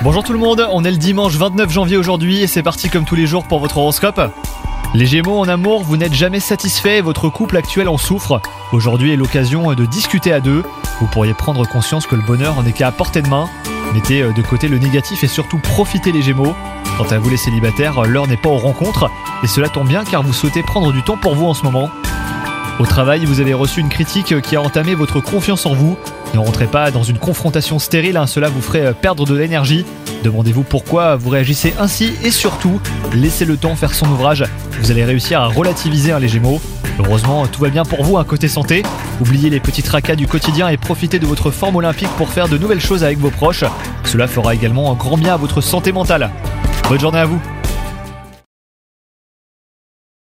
Bonjour tout le monde, on est le dimanche 29 janvier aujourd'hui et c'est parti comme tous les jours pour votre horoscope. Les Gémeaux en amour, vous n'êtes jamais satisfait et votre couple actuel en souffre. Aujourd'hui est l'occasion de discuter à deux. Vous pourriez prendre conscience que le bonheur n'est qu'à portée de main. Mettez de côté le négatif et surtout profitez les Gémeaux. Quant à vous les célibataires, l'heure n'est pas aux rencontres et cela tombe bien car vous souhaitez prendre du temps pour vous en ce moment. Au travail, vous avez reçu une critique qui a entamé votre confiance en vous. Ne rentrez pas dans une confrontation stérile, hein, cela vous ferait perdre de l'énergie. Demandez-vous pourquoi vous réagissez ainsi et surtout, laissez le temps faire son ouvrage. Vous allez réussir à relativiser hein, les Gémeaux. Heureusement, tout va bien pour vous, un côté santé. Oubliez les petits tracas du quotidien et profitez de votre forme olympique pour faire de nouvelles choses avec vos proches. Cela fera également un grand bien à votre santé mentale. Bonne journée à vous